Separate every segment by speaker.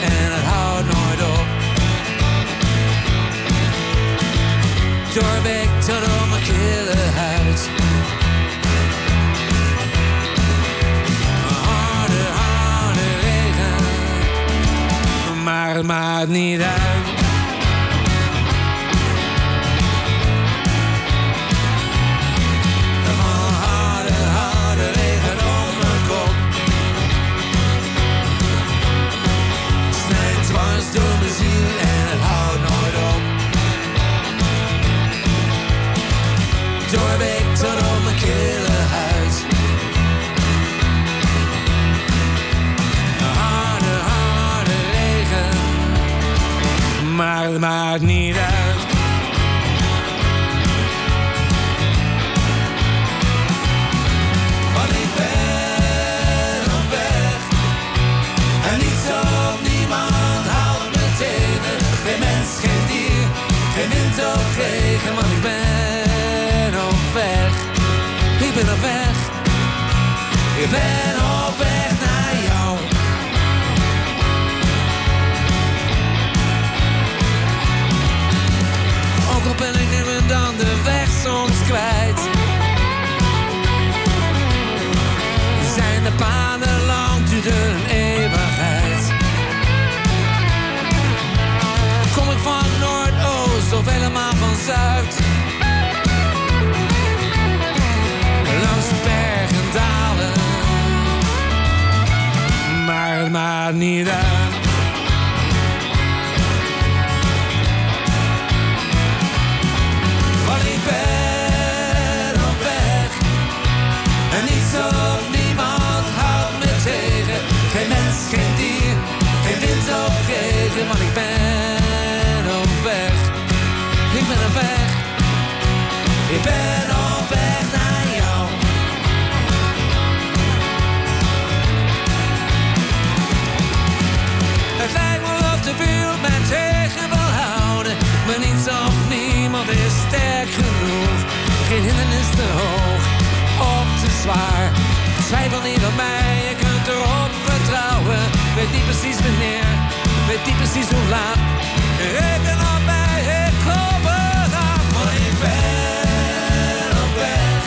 Speaker 1: En het houdt nooit op. Doorwekt tot op mijn kille huid. Harde, harde regen. Maar het maakt niet uit. Wind of regen. Want ik ben op weg. Ik ben op weg. Ik ben op weg kwijt. zijn de paden lang, duurt een eeuwigheid. Kom ik van Noordoost of helemaal van Zuid? Langs berg en dalen, maar het maakt niet uit. Want ik ben op weg. Ik ben op weg. Ik ben op weg naar jou. Het lijkt wel of de wereld mij tegen wil houden. Maar niets of niemand is sterk genoeg. Geen hindernis te hoog of te zwaar. Twijfel niet op mij, je kunt erop vertrouwen. Weet niet precies wanneer, weet niet precies hoe laat. Reken op mij, ik klop eraan. Maar ik ben op weg.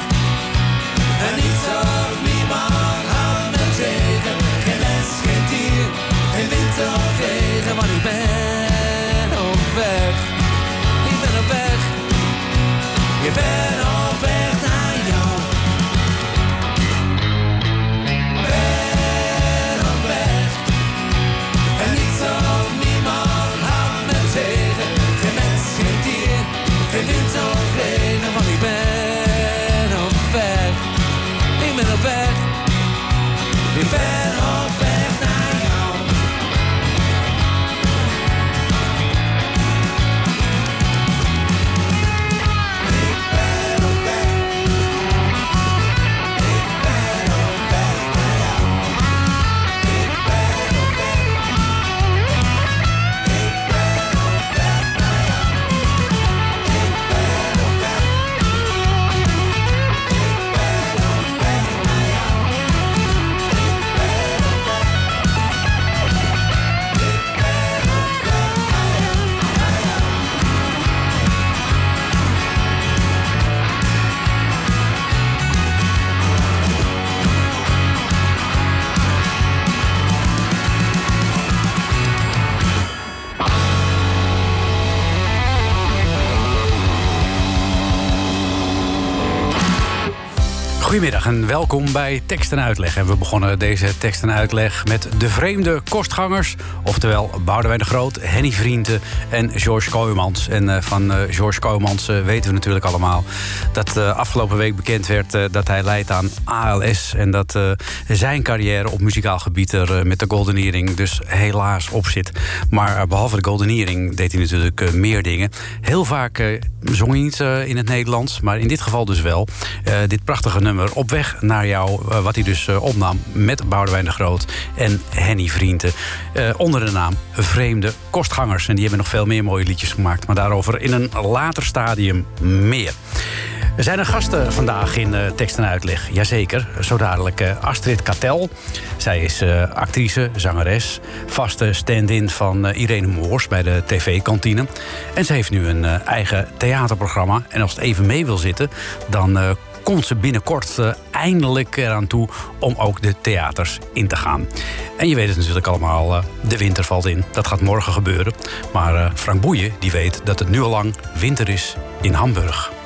Speaker 1: En niets of niemand houdt me tegen. Geen mens, geen dier, geen wind of regen. Want ik ben
Speaker 2: welkom bij Tekst en Uitleg. En we begonnen deze tekst en uitleg met de vreemde kostgangers. Oftewel Boudewijn de Groot, Henny Vrienden en George Kooijmans. En uh, van uh, George Kooijmans uh, weten we natuurlijk allemaal... dat afgelopen week bekend werd dat hij leidt aan ALS... en dat zijn carrière op muzikaal gebied er met de Golden Earring dus helaas op zit. Maar behalve de Golden Earring deed hij natuurlijk meer dingen. Heel vaak zong hij niet in het Nederlands, maar in dit geval dus wel. dit prachtige nummer op weg naar jou, uh, wat hij dus uh, opnam met Boudewijn de Groot en Henny Vrienden. Uh, onder de naam Vreemde Kostgangers. En die hebben nog veel meer mooie liedjes gemaakt, maar daarover in een later stadium meer. Er zijn er gasten vandaag in tekst en uitleg. Jazeker, zo dadelijk Astrid Katel. Zij is actrice, zangeres, vaste stand-in van Irene Moors bij de tv-kantine. En ze heeft nu een eigen theaterprogramma. En als het even mee wil zitten, dan komt ze binnenkort uh, eindelijk eraan toe om ook de theaters in te gaan. En je weet het natuurlijk allemaal, uh, de winter valt in. Dat gaat morgen gebeuren. Maar uh, Frank Boeien die weet dat het nu al lang winter is in Hamburg.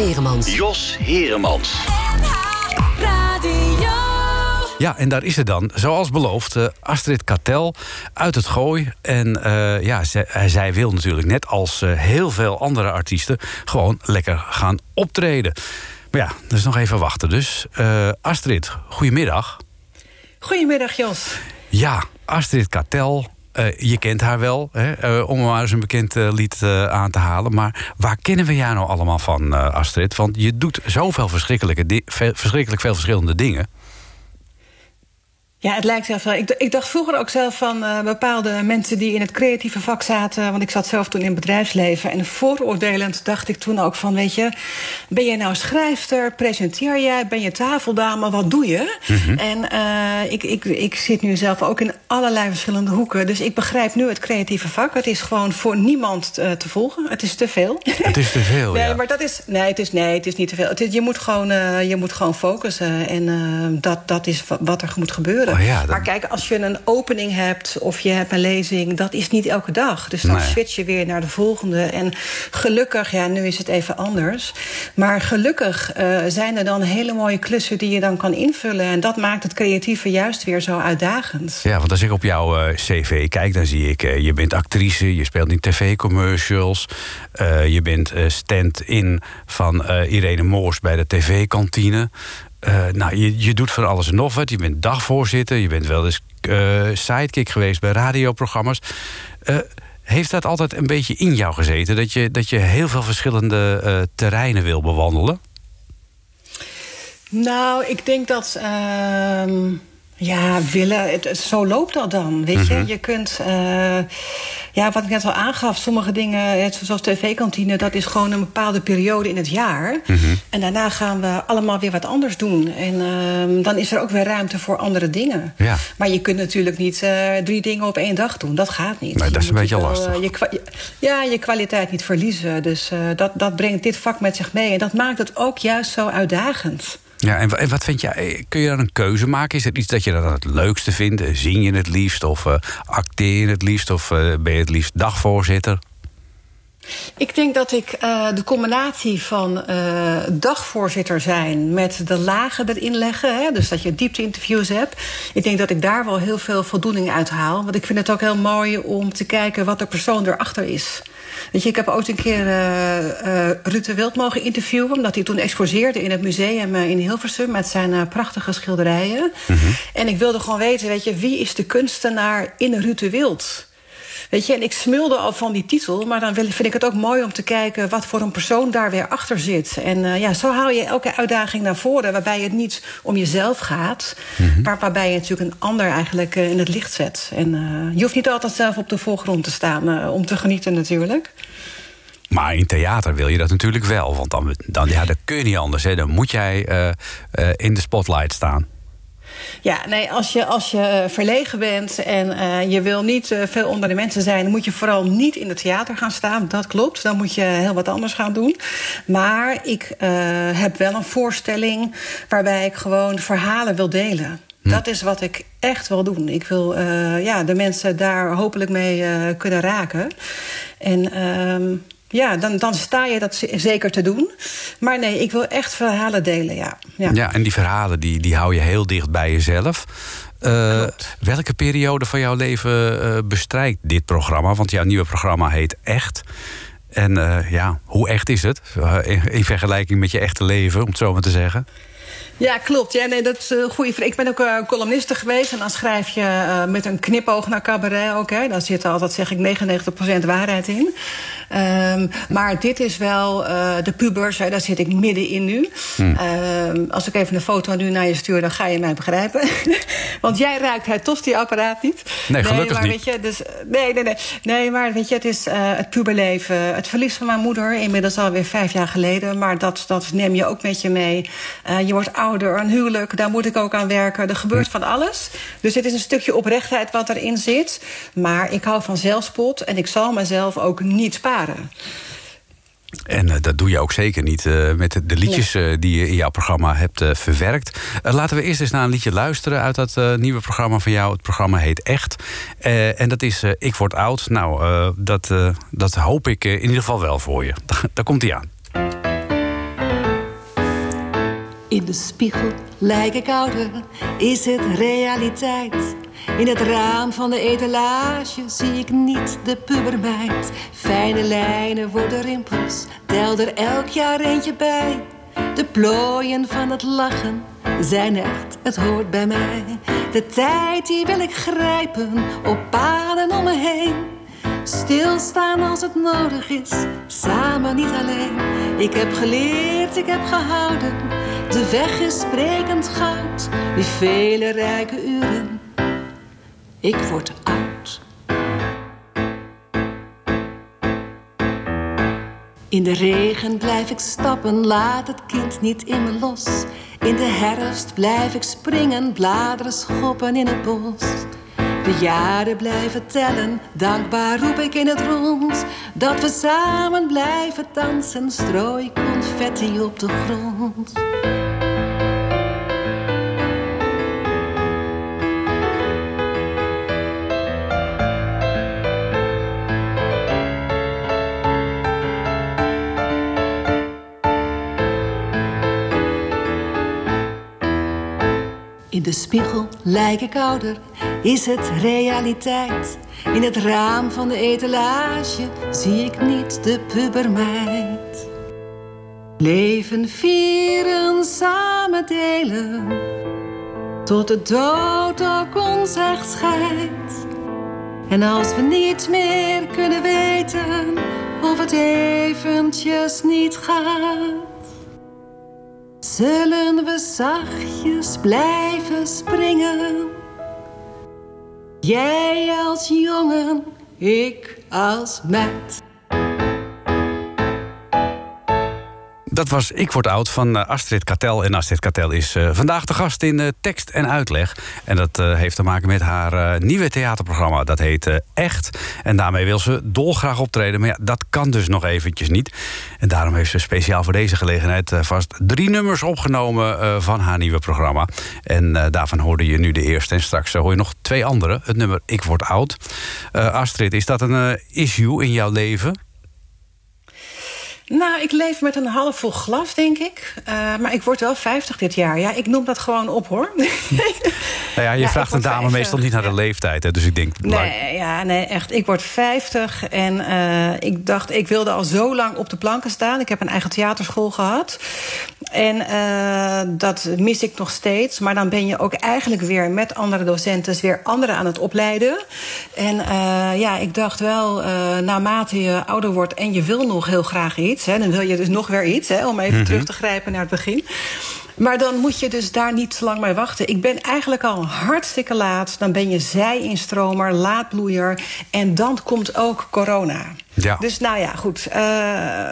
Speaker 3: Jos Heremans.
Speaker 4: Jos Heremans.
Speaker 2: Ja, en daar is ze dan, zoals beloofd, eh, Astrid Katel uit het Gooi. En eh, ja, zij, eh, zij wil natuurlijk, net als eh, heel veel andere artiesten... gewoon lekker gaan optreden. Maar ja, dus nog even wachten. Dus eh, Astrid, goedemiddag.
Speaker 5: Goedemiddag, Jos.
Speaker 2: Ja, Astrid Katel, eh, je kent haar wel, hè, eh, om maar eens een bekend eh, lied aan te halen. Maar waar kennen we jou nou allemaal van, Astrid? Want je doet zoveel verschrikkelijke verschrikkelijk veel verschillende dingen.
Speaker 5: Ja, het lijkt zelf wel. Ik, ik dacht vroeger ook zelf van eh, bepaalde mensen die in het creatieve vak zaten. Want ik zat zelf toen in het bedrijfsleven. En vooroordelend dacht ik toen ook van: Weet je, ben je nou schrijfster? Presenteer jij? Ben je tafeldame? Wat doe je? En eh, ik, ik, ik zit nu zelf ook in allerlei verschillende hoeken. Dus ik begrijp nu het creatieve vak. Het is gewoon voor niemand eh, te volgen. Het is te veel.
Speaker 2: Het is te veel,
Speaker 5: Nee,
Speaker 2: ja.
Speaker 5: maar dat is, nee, het is, nee, het is niet te veel. Het is, je, moet gewoon, je moet gewoon focussen. En dat, dat is wa- wat er moet gebeuren.
Speaker 2: Oh ja,
Speaker 5: Maar kijk, als je een opening hebt of je hebt een lezing... dat is niet elke dag. Dus dan
Speaker 2: Nee.
Speaker 5: switch je weer naar de volgende. En gelukkig, ja, nu is het even anders. Maar gelukkig eh, zijn er dan hele mooie klussen... die je dan kan invullen. En dat maakt het creatieve juist weer zo uitdagend.
Speaker 2: Ja, want als ik op jouw eh, cv kijk, dan zie ik... eh, je bent actrice, je speelt in tv-commercials... je bent stand-in van Irene Moors bij de tv-kantine... Eh, nou, je, je doet van alles en nog wat. Je bent dagvoorzitter, je bent wel eens eh, sidekick geweest bij radioprogramma's. Eh, heeft dat altijd een beetje in jou gezeten? Dat je, dat je heel veel verschillende terreinen wil bewandelen?
Speaker 5: Nou, ik denk dat. ehm, ja, willen. Het, zo loopt dat dan. Weet je, je kunt. Ja, wat ik net al aangaf, sommige dingen, zoals tv-kantine, dat is gewoon een bepaalde periode in het jaar. En daarna gaan we allemaal weer wat anders doen. En ehm, dan is er ook weer ruimte voor andere dingen.
Speaker 2: Ja.
Speaker 5: Maar je kunt natuurlijk niet eh, drie dingen op één dag doen. Dat gaat niet.
Speaker 2: Nee, dat is een beetje
Speaker 5: wel,
Speaker 2: lastig.
Speaker 5: eh, je- ja, je kwaliteit niet verliezen. Dus eh, dat, dat brengt dit vak met zich mee. En dat maakt het ook juist zo uitdagend.
Speaker 2: Ja, en, wa- en wat vind jij? Kun je dan een keuze maken? Is er iets dat je dan het leukste vindt? Eh, Zing je het liefst? Of eh, acteer je het liefst? Of eh, ben je het liefst dagvoorzitter?
Speaker 5: Ik denk dat ik eh, de combinatie van eh, dagvoorzitter zijn met de lagen erin leggen, hè, dus dat je diepte-interviews hebt, ik denk dat ik daar wel heel veel voldoening uit haal. Want ik vind het ook heel mooi om te kijken wat de persoon erachter is. Weet je, ik heb ooit een keer eh Ruud de Wild mogen interviewen, omdat hij toen exposeerde in het museum eh, in Hilversum met zijn prachtige schilderijen. En ik wilde gewoon weten, weet je, wie is de kunstenaar in Ruud de Wild? Weet je, en ik smulde al van die titel, maar dan vind ik het ook mooi om te kijken wat voor een persoon daar weer achter zit. En eh, ja, zo haal je elke uitdaging naar voren, waarbij het niet om jezelf gaat, maar waarbij je natuurlijk een ander eigenlijk eh, in het licht zet. En eh, je hoeft niet altijd zelf op de voorgrond te staan om te genieten, natuurlijk.
Speaker 2: Maar in theater wil je dat natuurlijk wel. Want dan, dan, ja, dat kun je niet anders. Hè. Dan moet jij in de spotlight staan.
Speaker 5: Ja, nee, als je, als je eh, verlegen bent en eh, je wil niet eh, veel onder de mensen zijn, dan moet je vooral niet in het theater gaan staan. Dat klopt. Dan moet je heel wat anders gaan doen. Maar ik heb wel een voorstelling waarbij ik gewoon verhalen wil delen. Dat is wat ik echt wil doen. Ik wil ja, de mensen daar hopelijk mee kunnen raken. En ehm, ja, dan, dan sta je dat zeker te doen. Maar nee, ik wil echt verhalen delen, ja. ja.
Speaker 2: Ja, en die verhalen die, die hou je heel dicht bij jezelf.
Speaker 5: Klopt.
Speaker 2: welke periode van jouw leven eh, bestrijkt dit programma? Want jouw nieuwe programma heet Echt. En eh, ja, hoe echt is het? In, in vergelijking met je echte leven, om het zo maar te zeggen.
Speaker 5: Ja, klopt. Ja, nee, dat is een goede vraag. Ik ben ook uh, columniste geweest. En dan schrijf je uh, met een knipoog naar cabaret ook. Hè. Daar zit altijd, zeg ik, 99% waarheid in. Um, maar dit is wel uh, de pubers. Hè, daar zit ik middenin nu. Hmm. Um, als ik even een foto nu naar je stuur, dan ga je mij begrijpen. Want jij ruikt het tosti-apparaat niet.
Speaker 2: Nee, gelukkig
Speaker 5: nee, maar
Speaker 2: niet.
Speaker 5: Weet je, dus, nee, nee, nee. Nee, maar weet je, het is uh, het puberleven. Het verlies van mijn moeder, inmiddels alweer vijf jaar geleden. Maar dat, dat neem je ook met je mee. Uh, je wordt ouder, een huwelijk, daar moet ik ook aan werken. Er gebeurt van alles. Dus het is een stukje oprechtheid wat erin zit. Maar ik hou van zelfspot en ik zal mezelf ook niet sparen.
Speaker 2: En uh, dat doe je ook zeker niet uh, met de liedjes uh, die je in jouw programma hebt verwerkt. laten we eerst eens naar een liedje luisteren uit dat nieuwe programma van jou. Het programma heet Echt. en dat is Ik Word Oud. Nou, dat, dat hoop ik in ieder geval wel voor je. Daar komt hij aan.
Speaker 6: In de spiegel lijk ik ouder, is het realiteit? In het raam van de etalage zie ik niet de pubermeid. Fijne lijnen worden rimpels, tel er elk jaar eentje bij. De plooien van het lachen zijn echt, het hoort bij mij. De tijd die wil ik grijpen op paden om me heen. Stilstaan als het nodig is, samen niet alleen. Ik heb geleerd, ik heb gehouden. De weg is sprekend goud, die vele rijke uren. Ik word oud. In de regen blijf ik stappen, laat het kind niet in me los. In de herfst blijf ik springen, bladeren schoppen in het bos. De jaren blijven tellen, dankbaar roep ik in het rond. Dat we samen blijven dansen, strooi confetti op de grond. In de spiegel lijk ik ouder, is het realiteit. In het raam van de etalage zie ik niet de pubermeid. Leven vieren, samen delen, tot de dood ook ons echt scheidt. En als we niet meer kunnen weten of het eventjes niet gaat zullen we zachtjes blijven springen. Jij als jongen, ik als meid.
Speaker 2: Dat was Ik Word Oud van eh, Astrid Katel. En Astrid Katel is uh, vandaag de gast in uh, tekst en uitleg. En dat heeft te maken met haar nieuwe theaterprogramma. Dat heet Echt. En daarmee wil ze dolgraag optreden. Maar ja, dat kan dus nog eventjes niet. En daarom heeft ze speciaal voor deze gelegenheid vast drie nummers opgenomen van haar nieuwe programma. En daarvan hoorde je nu de eerste. En straks hoor je nog twee andere. Het nummer Ik Word Oud. Astrid, is dat een issue in jouw leven?
Speaker 5: Nou, ik leef met een half vol glas, denk ik. Uh, maar ik word wel 50 dit jaar. Ja, ik noem dat gewoon op, hoor.
Speaker 2: nou ja, je vraagt een dame meestal niet naar de leeftijd, hè, dus ik denk...
Speaker 5: Nee, ja, nee, echt. Ik word 50 en uh, ik dacht, ik wilde al zo lang op de planken staan. Ik heb een eigen theaterschool gehad. En uh, dat mis ik nog steeds. Maar dan ben je ook eigenlijk weer met andere docenten... weer anderen aan het opleiden. En ja, ik dacht wel, naarmate je ouder wordt... en je wil nog heel graag iets Hè, dan wil je dus nog weer iets, hè, om even mhm. terug te grijpen naar het begin. Maar dan moet je dus daar niet te lang mee wachten. Ik ben eigenlijk al hartstikke laat. Dan ben je zij-instromer, laatbloeier. En dan komt ook corona. Ja. Dus nou ja, goed. Uh,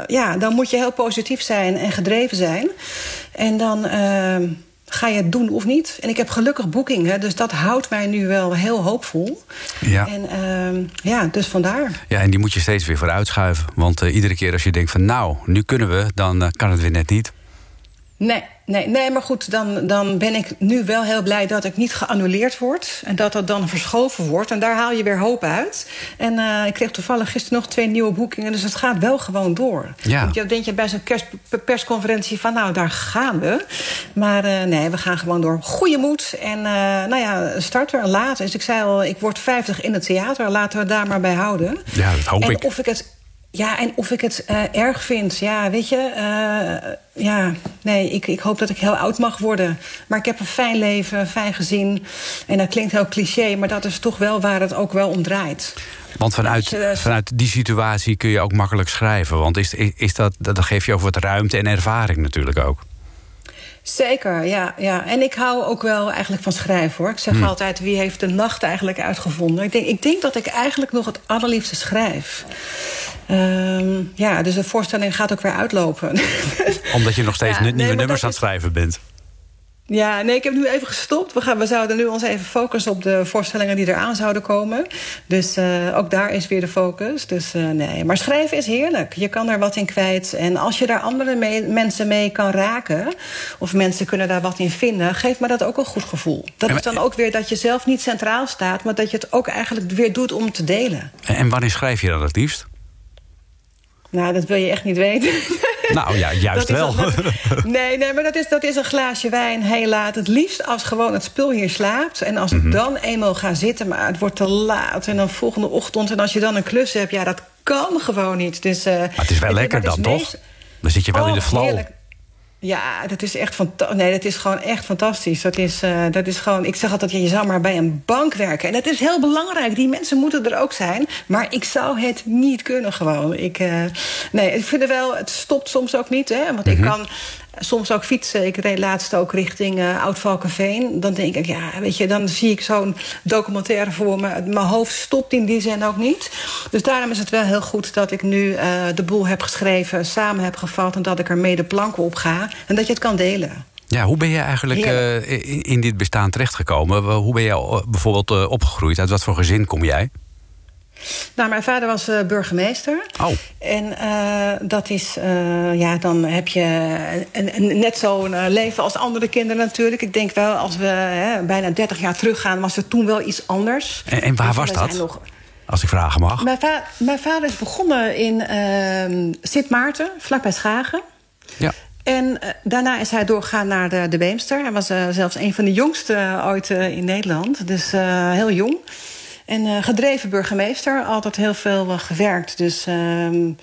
Speaker 5: ja, dan moet je heel positief zijn en gedreven zijn. En dan... Uh, ga je het doen of niet? En ik heb gelukkig boekingen, dus dat houdt mij nu wel heel hoopvol. Ja. En uh, ja, dus vandaar.
Speaker 2: Ja, en die moet je steeds weer vooruitschuiven. Want uh, iedere keer als je denkt van nou, nu kunnen we, dan uh, kan het weer net niet.
Speaker 5: Nee, nee, nee, maar goed, dan, dan ben ik nu wel heel blij dat ik niet geannuleerd word. En dat dat dan verschoven wordt. En daar haal je weer hoop uit. En uh, ik kreeg toevallig gisteren nog twee nieuwe boekingen. Dus het gaat wel gewoon door. Ja. Je denk je bij zo'n persconferentie van nou, daar gaan we. Maar uh, nee, we gaan gewoon door. Goeie moed. En uh, nou ja, start er laat. Dus ik zei al, ik word 50 in het theater. Laten we daar maar bij houden.
Speaker 2: Ja, dat hoop
Speaker 5: en
Speaker 2: ik.
Speaker 5: Of ik het ja, en of ik het uh, erg vind, ja, weet je... Uh, ja, nee, ik, ik hoop dat ik heel oud mag worden. Maar ik heb een fijn leven, een fijn gezin. En dat klinkt heel cliché, maar dat is toch wel waar het ook wel om draait.
Speaker 2: Want vanuit, dus, vanuit die situatie kun je ook makkelijk schrijven. Want is, is dat, dat geeft je ook wat ruimte en ervaring natuurlijk ook.
Speaker 5: Zeker, ja, ja. En ik hou ook wel eigenlijk van schrijven, hoor. Ik zeg hmm. altijd, wie heeft de nacht eigenlijk uitgevonden? Ik denk, ik denk dat ik eigenlijk nog het allerliefste schrijf. Um, ja, dus de voorstelling gaat ook weer uitlopen.
Speaker 2: Omdat je nog steeds nieuwe nummers aan het schrijven bent.
Speaker 5: Ja, nee, ik heb nu even gestopt. We, gaan, we zouden nu ons even focussen op de voorstellingen die eraan zouden komen. Dus uh, ook daar is weer de focus. Dus uh, nee, maar schrijven is heerlijk. Je kan daar wat in kwijt. En als je daar andere mee, mensen mee kan raken... of mensen kunnen daar wat in vinden... geeft me dat ook een goed gevoel. Dat is dan ook weer dat je zelf niet centraal staat... maar dat je het ook eigenlijk weer doet om te delen.
Speaker 2: En wanneer schrijf je dan het liefst?
Speaker 5: Nou, dat wil je echt niet weten.
Speaker 2: Nou ja, juist wel.
Speaker 5: nee, nee, maar dat is, dat is een glaasje wijn heel laat. Het liefst als gewoon het spul hier slaapt. En als ik mm dan eenmaal ga zitten, maar het wordt te laat. En dan volgende ochtend. En als je dan een klus hebt, ja, dat kan gewoon niet. Dus, uh,
Speaker 2: maar het is wel lekker dan, toch? Dan zit je wel in de oh, flow. Heerlijk.
Speaker 5: Ja, dat is echt fantastisch. Nee, dat is gewoon echt fantastisch. Dat is, uh, dat is gewoon. Ik zeg altijd, je zou maar bij een bank werken. En dat is heel belangrijk. Die mensen moeten er ook zijn. Maar ik zou het niet kunnen gewoon. Ik, uh, nee, ik vind het wel. Het stopt soms ook niet. Hè, want ik mhm. kan soms ook fietsen. Ik reed laatst ook richting uh, Oud-Valkenveen. Dan denk ik, ja, weet je, dan zie ik zo'n documentaire voor me. Mijn hoofd stopt in die zin ook niet. Dus daarom is het wel heel goed dat ik nu uh, de boel heb geschreven... samen heb gevat en dat ik er mee de planken op ga. En dat je het kan delen.
Speaker 2: Ja, hoe ben je eigenlijk uh, in, dit bestaan terechtgekomen? Hoe ben je bijvoorbeeld opgegroeid? Uit wat voor gezin kom jij?
Speaker 5: Nou, mijn vader was uh, burgemeester.
Speaker 2: Oh.
Speaker 5: En uh, dat is, uh, ja, dan heb je een, een, net zo'n leven als andere kinderen natuurlijk. Ik denk wel, als we hè, bijna 30 jaar teruggaan, was er toen wel iets anders.
Speaker 2: En, en waar dus was dat? Nog... Als ik vragen mag.
Speaker 5: Mijn, va mijn vader is begonnen in ehm, Sint Maarten, vlakbij Schagen.
Speaker 2: Ja.
Speaker 5: En daarna is hij doorgegaan naar de, de Beemster. Hij was zelfs een van de jongste ooit in Nederland. Dus heel jong. En uh, gedreven burgemeester, altijd heel veel uh, gewerkt. Dus uh,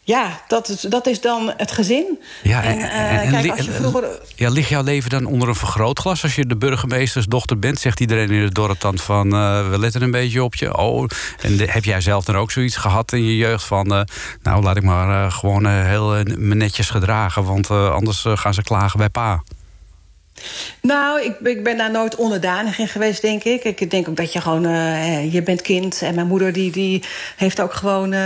Speaker 5: ja, dat is, dat is dan het gezin.
Speaker 2: Ja, en, en, en kijk, als je vroeger... ja, ligt jouw leven dan onder een vergrootglas? Als je de burgemeestersdochter bent, zegt iedereen in het dorp dan van... we letten een beetje op je. Oh, en heb jij zelf dan ook zoiets gehad in je jeugd van... nou, laat ik maar gewoon heel me netjes gedragen... want anders gaan ze klagen bij pa.
Speaker 5: Nou, ik, ik, ben daar nooit onderdanig in geweest, denk ik. Ik denk ook dat je gewoon... Uh, je bent kind. En mijn moeder die, die heeft ook gewoon uh,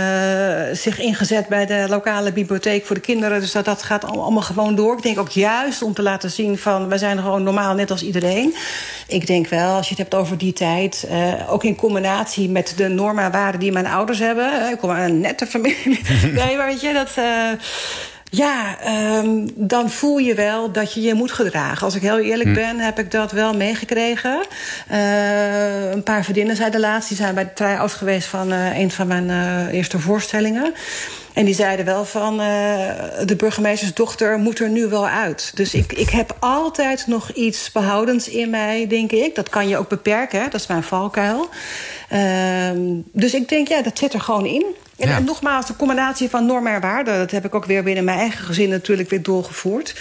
Speaker 5: zich ingezet... bij de lokale bibliotheek voor de kinderen. Dus dat, dat gaat allemaal gewoon door. Ik denk ook juist om te laten zien van... we zijn gewoon normaal, net als iedereen. Ik denk wel, als je het hebt over die tijd... Uh, ook in combinatie met de normen en waarden die mijn ouders hebben... ik kom uit een nette familie. nee, maar weet je, dat... Ja, um, dan voel je wel dat je je moet gedragen. Als ik heel eerlijk hm. ben, heb ik dat wel meegekregen. Uh, een paar vriendinnen zeiden laatst... die zijn bij de try-out geweest van uh, een van mijn uh, eerste voorstellingen. En die zeiden wel van, de burgemeestersdochter moet er nu wel uit. Dus ik, ik heb altijd nog iets behoudends in mij, denk ik. Dat kan je ook beperken, hè? dat is mijn valkuil. Uh, dus ik denk, ja, dat zit er gewoon in. En, en, nogmaals, de combinatie van normen en waarden... dat heb ik ook weer binnen mijn eigen gezin natuurlijk weer doorgevoerd.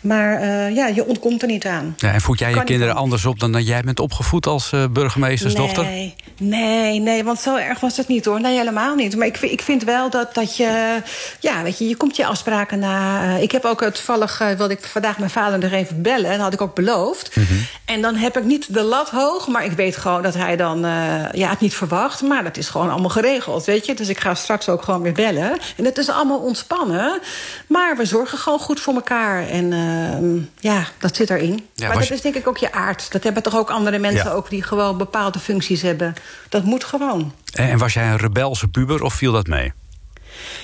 Speaker 5: Maar uh, ja, je ontkomt er niet aan.
Speaker 2: Ja, en voed jij je kinderen anders op dan dat jij bent opgevoed als uh, burgemeestersdochter?
Speaker 5: Nee, nee, nee, want zo erg was het niet hoor. Nee, helemaal niet. Maar ik, ik vind wel dat, dat je... Ja, weet je, je komt je afspraken na... Uh, ik heb ook toevallig, wilde ik vandaag mijn vader nog even bellen. En dat had ik ook beloofd. Mm -hmm. En dan heb ik niet de lat hoog, maar ik weet gewoon dat hij dan... ja, het niet verwacht, maar dat is gewoon allemaal geregeld, weet je. Dus ik ga straks ook gewoon weer bellen. En het is allemaal ontspannen. Maar we zorgen gewoon goed voor elkaar. En uh, ja, dat zit erin. Ja, maar dat is denk ik ook je aard. Dat hebben toch ook andere mensen ook die gewoon bepaalde functies hebben. Dat moet gewoon.
Speaker 2: En was jij een rebelse puber of viel dat mee?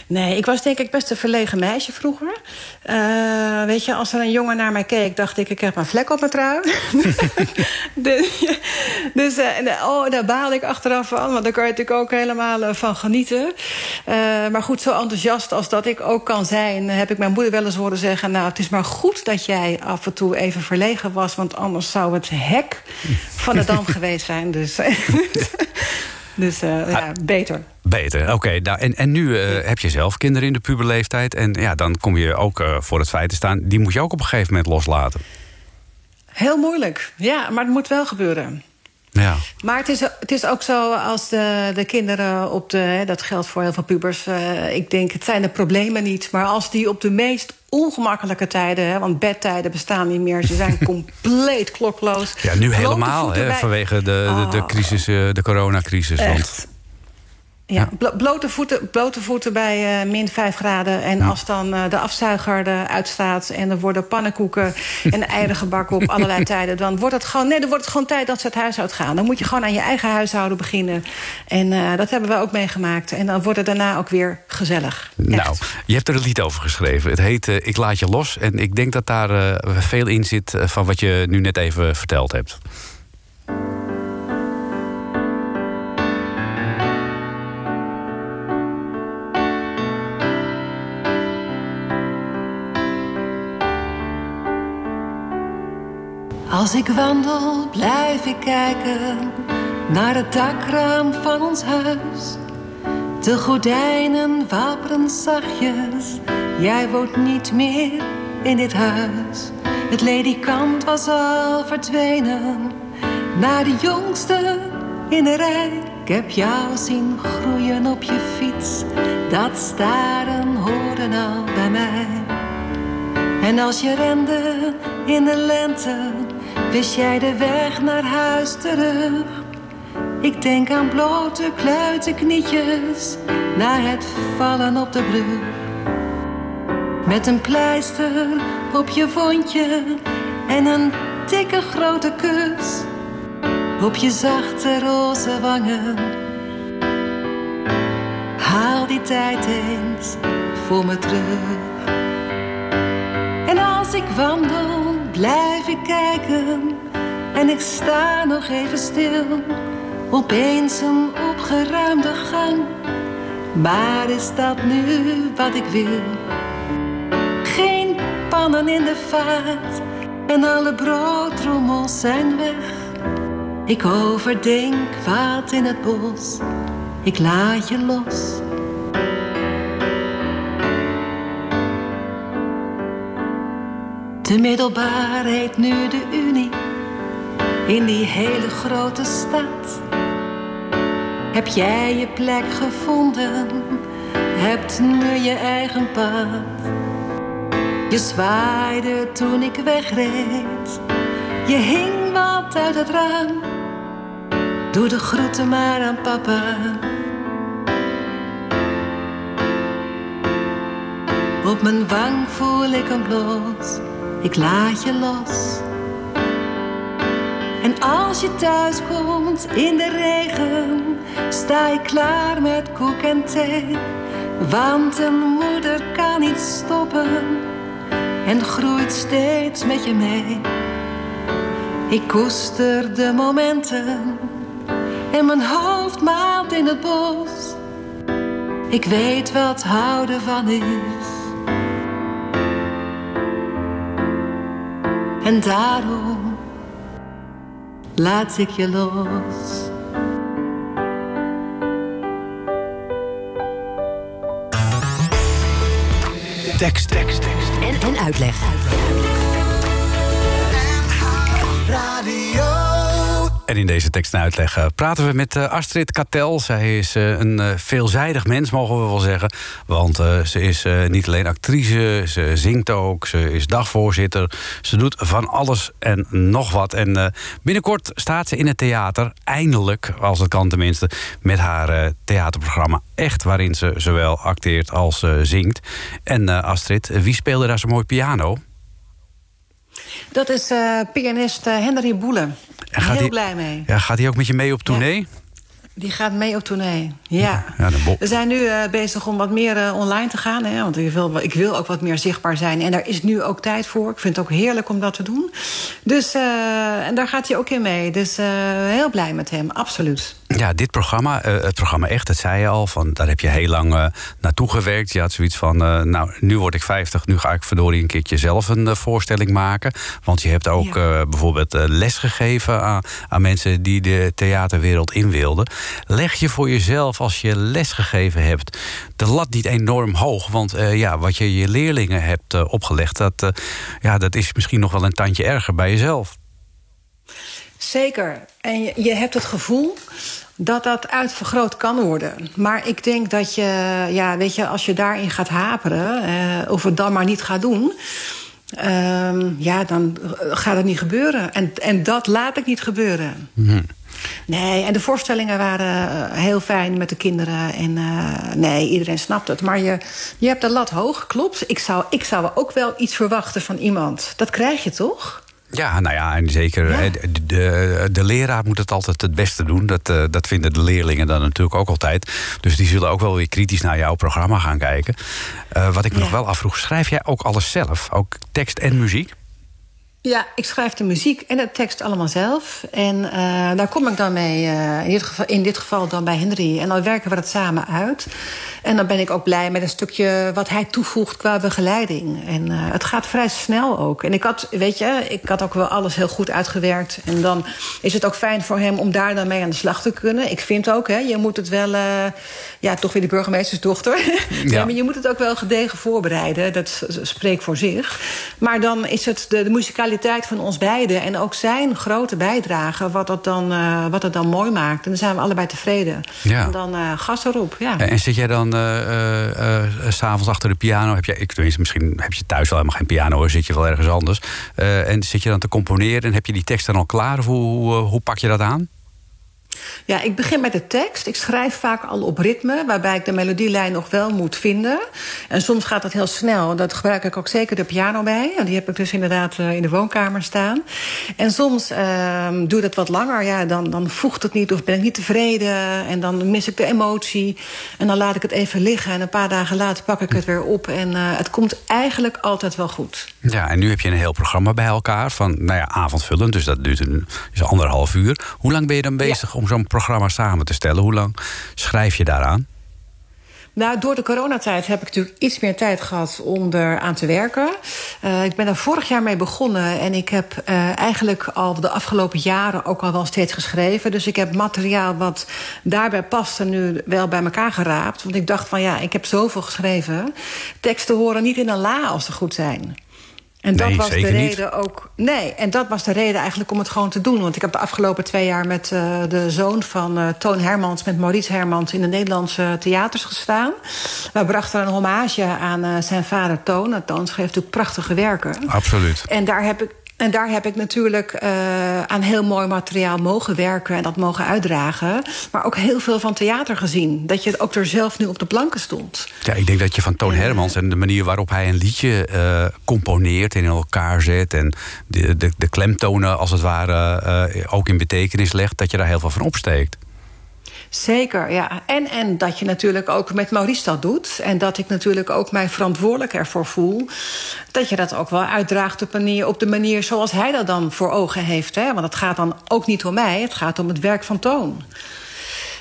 Speaker 5: Nee, ik was denk ik best een verlegen meisje vroeger. Uh, weet je, als er een jongen naar mij keek, dacht ik... ik heb een vlek op mijn trui. dus dus uh, oh, daar baalde ik achteraf van. Want daar kan je natuurlijk ook helemaal uh, van genieten. maar goed, zo enthousiast als dat ik ook kan zijn... heb ik mijn moeder wel eens horen zeggen... nou, het is maar goed dat jij af en toe even verlegen was... want anders zou het hek van de dam geweest zijn. Dus... Dus uh, ja, beter.
Speaker 2: Beter, oké. nou, en, en nu uh, heb je zelf kinderen in de puberleeftijd. En ja, dan kom je ook uh, voor het feit te staan... die moet je ook op een gegeven moment loslaten.
Speaker 5: Heel moeilijk, ja, maar het moet wel gebeuren.
Speaker 2: Ja.
Speaker 5: Maar het is, het is ook zo als de, de kinderen op de... dat geldt voor heel veel pubers. Uh, ik denk, het zijn de problemen niet. Maar als die op de meest ongemakkelijke tijden... Hè, want bedtijden bestaan niet meer. Ze zijn compleet klokloos.
Speaker 2: Ja, nu helemaal, hè, vanwege de, de, de, oh. crisis, de coronacrisis.
Speaker 5: Echt. Want
Speaker 7: Ja, blote, voeten, blote voeten bij uh, min 5 graden. En als dan uh, de afzuiger eruit staat... en er worden pannenkoeken en eieren gebakken op allerlei tijden... dan wordt, het gewoon, nee, dan wordt het gewoon tijd dat ze het huis uit gaan. Dan moet je gewoon aan je eigen huishouden beginnen. En uh, dat hebben we ook meegemaakt. En dan wordt het daarna ook weer gezellig. Echt.
Speaker 2: Nou, je hebt er een lied over geschreven. Het heet Ik laat je los. En ik denk dat daar veel in zit van wat je nu net even verteld hebt.
Speaker 5: Als ik wandel, blijf ik kijken naar het dakraam van ons huis. De gordijnen wapperen zachtjes, jij woont niet meer in dit huis. Het ledikant was al verdwenen, naar de jongste in de rij. Ik heb jou zien groeien op je fiets, dat staren hoorde al bij mij. En als je rende in de lente Wist jij de weg naar huis terug? Ik denk aan blote knietjes na het vallen op de brug. Met een pleister op je wondje en een dikke grote kus op je zachte roze wangen. Haal die tijd eens voor me terug. En als ik wandel blijf ik kijken en ik sta nog even stil. Opeens een opgeruimde gang, maar is dat nu wat ik wil? Geen pannen in de vaat en alle broodrommels zijn weg. Ik overdenk wat in het bos, ik laat je los. De middelbaar heet nu de Unie in die hele grote stad. Heb jij je plek gevonden? Hebt nu je eigen pad? Je zwaaide toen ik wegreed. Je hing wat uit het raam. Doe de groeten maar aan papa. Op mijn wang voel ik hem los ik laat je los. En als je thuis komt in de regen, sta ik klaar met koek en thee. Want een moeder kan niet stoppen en groeit steeds met je mee. Ik koester de momenten en mijn hoofd maalt in het bos. Ik weet wat houden van is. En daarom laat ik je los.
Speaker 3: Tekst, tekst, tekst. En, en uitleg.
Speaker 2: En in deze tekst en uitleg eh, praten we met eh, Astrid Katel. Zij is eh, een veelzijdig mens, mogen we wel zeggen. Want ze is niet alleen actrice, ze zingt ook, ze is dagvoorzitter. Ze doet van alles en nog wat. En binnenkort staat ze in het theater, eindelijk, als het kan tenminste... met haar theaterprogramma Echt, waarin ze zowel acteert als zingt. En Astrid, wie speelde daar zo mooi piano?
Speaker 7: Dat is pianist Henry Boelen. Heel
Speaker 2: die,
Speaker 7: blij mee.
Speaker 2: Ja, gaat hij ook met je mee op tournee?
Speaker 7: Die gaat mee op tournee, ja. We zijn nu uh, bezig om wat meer uh, online te gaan. Hè, want ik wil, ik wil ook wat meer zichtbaar zijn. En daar is nu ook tijd voor. Ik vind het ook heerlijk om dat te doen. Dus, uh, en daar gaat hij ook in mee. Dus heel blij met hem, absoluut.
Speaker 2: Ja, dit programma, het programma Echt, dat zei je al. Van, daar heb je heel lang naartoe gewerkt. Je had zoiets van, nou, nu word ik 50. Nu ga ik verdorie een keertje zelf een voorstelling maken. Want je hebt ook ja. bijvoorbeeld les gegeven aan, aan mensen... die de theaterwereld in wilden. Leg je voor jezelf, als je les gegeven hebt, de lat niet enorm hoog? Want ja, wat je je leerlingen hebt opgelegd, dat, ja, dat is misschien nog wel een tandje erger bij jezelf.
Speaker 7: Zeker. En je, je hebt het gevoel dat dat uitvergroot kan worden. Maar ik denk dat je, ja, weet je, als je daarin gaat haperen, of het dan maar niet gaat doen
Speaker 5: Ehm, ja, dan eh, gaat het niet gebeuren. En, en dat laat ik niet gebeuren.
Speaker 2: Mhm.
Speaker 5: Nee, en de voorstellingen waren eh, heel fijn met de kinderen. En eh, nee, iedereen snapt het. Maar je, je hebt de lat hoog, klopt. Ik zou, ik zou ook wel iets verwachten van iemand. Dat krijg je toch?
Speaker 2: Ja, nou ja, en zeker. De, de, de leraar moet het altijd het beste doen. Dat, eh, dat vinden de leerlingen dan natuurlijk ook altijd. Dus die zullen ook wel weer kritisch naar jouw programma gaan kijken. Eh, wat ik me
Speaker 5: Ja.
Speaker 2: nog wel afvroeg, schrijf jij ook alles zelf? Ook tekst en muziek?
Speaker 5: Ja, ik schrijf de muziek en de tekst allemaal zelf. En eh, daar kom ik dan mee, eh, in, dit geval, in dit geval dan bij Henry. En dan werken we dat samen uit. En dan ben ik ook blij met een stukje wat hij toevoegt qua begeleiding. En eh, het gaat vrij snel ook. En ik had, weet je, ik had ook wel alles heel goed uitgewerkt. En dan is het ook fijn voor hem om daar dan mee aan de slag te kunnen. Ik vind ook, hè, je moet het wel... ja, toch weer die burgemeestersdochter. ja. maar je moet het ook wel gedegen voorbereiden. Dat spreekt voor zich. Maar dan is het de, de musicaliteit van ons beiden... en ook zijn grote bijdrage wat het dan, eh, wat het dan mooi maakt. En dan zijn we allebei tevreden.
Speaker 2: Ja.
Speaker 5: En dan eh gas erop, ja.
Speaker 2: En zit jij dan eh, s'avonds achter de piano? Heb je, ik, tenminste, misschien heb je thuis wel helemaal geen piano, hoor, zit je wel ergens anders. En zit je dan te componeren en heb je die tekst dan al klaar? Of hoe, hoe, hoe pak je dat aan?
Speaker 5: Ja, ik begin met de tekst. Ik schrijf vaak al op ritme, waarbij ik de melodielijn nog wel moet vinden. En soms gaat dat heel snel. Dat gebruik ik ook zeker de piano bij. En die heb ik dus inderdaad eh, in de woonkamer staan. En soms ehm doe dat wat langer. Ja, dan, dan voegt het niet of ben ik niet tevreden. En dan mis ik de emotie. En dan laat ik het even liggen. En een paar dagen later pak ik het weer op. En eh, het komt eigenlijk altijd wel goed.
Speaker 2: Ja, en nu heb je een heel programma bij elkaar van, nou ja, avondvullend. Dus dat duurt een, is anderhalf uur. Hoe lang ben je dan bezig om zo'n programma samen te stellen? Hoe lang schrijf je daaraan?
Speaker 5: Nou, door de coronatijd heb ik natuurlijk iets meer tijd gehad om eraan te werken. Uh, ik ben er vorig jaar mee begonnen en ik heb uh, eigenlijk al de afgelopen jaren ook al wel steeds geschreven. Dus ik heb materiaal wat daarbij paste nu wel bij elkaar geraapt. Want ik dacht van ja, ik heb zoveel geschreven. Teksten horen niet in een la als ze goed zijn. En dat
Speaker 2: nee,
Speaker 5: was de reden
Speaker 2: niet.
Speaker 5: ook. Nee, en dat was de reden eigenlijk om het gewoon te doen. Want ik heb de afgelopen twee jaar met uh, de zoon van uh, Toon Hermans, met Maurice Hermans, in de Nederlandse theaters gestaan. We brachten een hommage aan uh, zijn vader Toon. Toon schreef natuurlijk prachtige werken.
Speaker 2: Absoluut.
Speaker 5: En daar heb ik. En daar heb ik natuurlijk uh, aan heel mooi materiaal mogen werken en dat mogen uitdragen. Maar ook heel veel van theater gezien. Dat je ook er zelf nu op de planken stond.
Speaker 2: Ja, ik denk dat je van Toon Hermans en de manier waarop hij een liedje uh, componeert en in elkaar zet. en de, de, de klemtonen als het ware uh, ook in betekenis legt, dat je daar heel veel van opsteekt.
Speaker 5: Zeker, ja. En, en dat je natuurlijk ook met Maurice dat doet. En dat ik natuurlijk ook mij verantwoordelijk ervoor voel. Dat je dat ook wel uitdraagt op, manier, op de manier zoals hij dat dan voor ogen heeft. Hè? Want het gaat dan ook niet om mij, het gaat om het werk van Toon.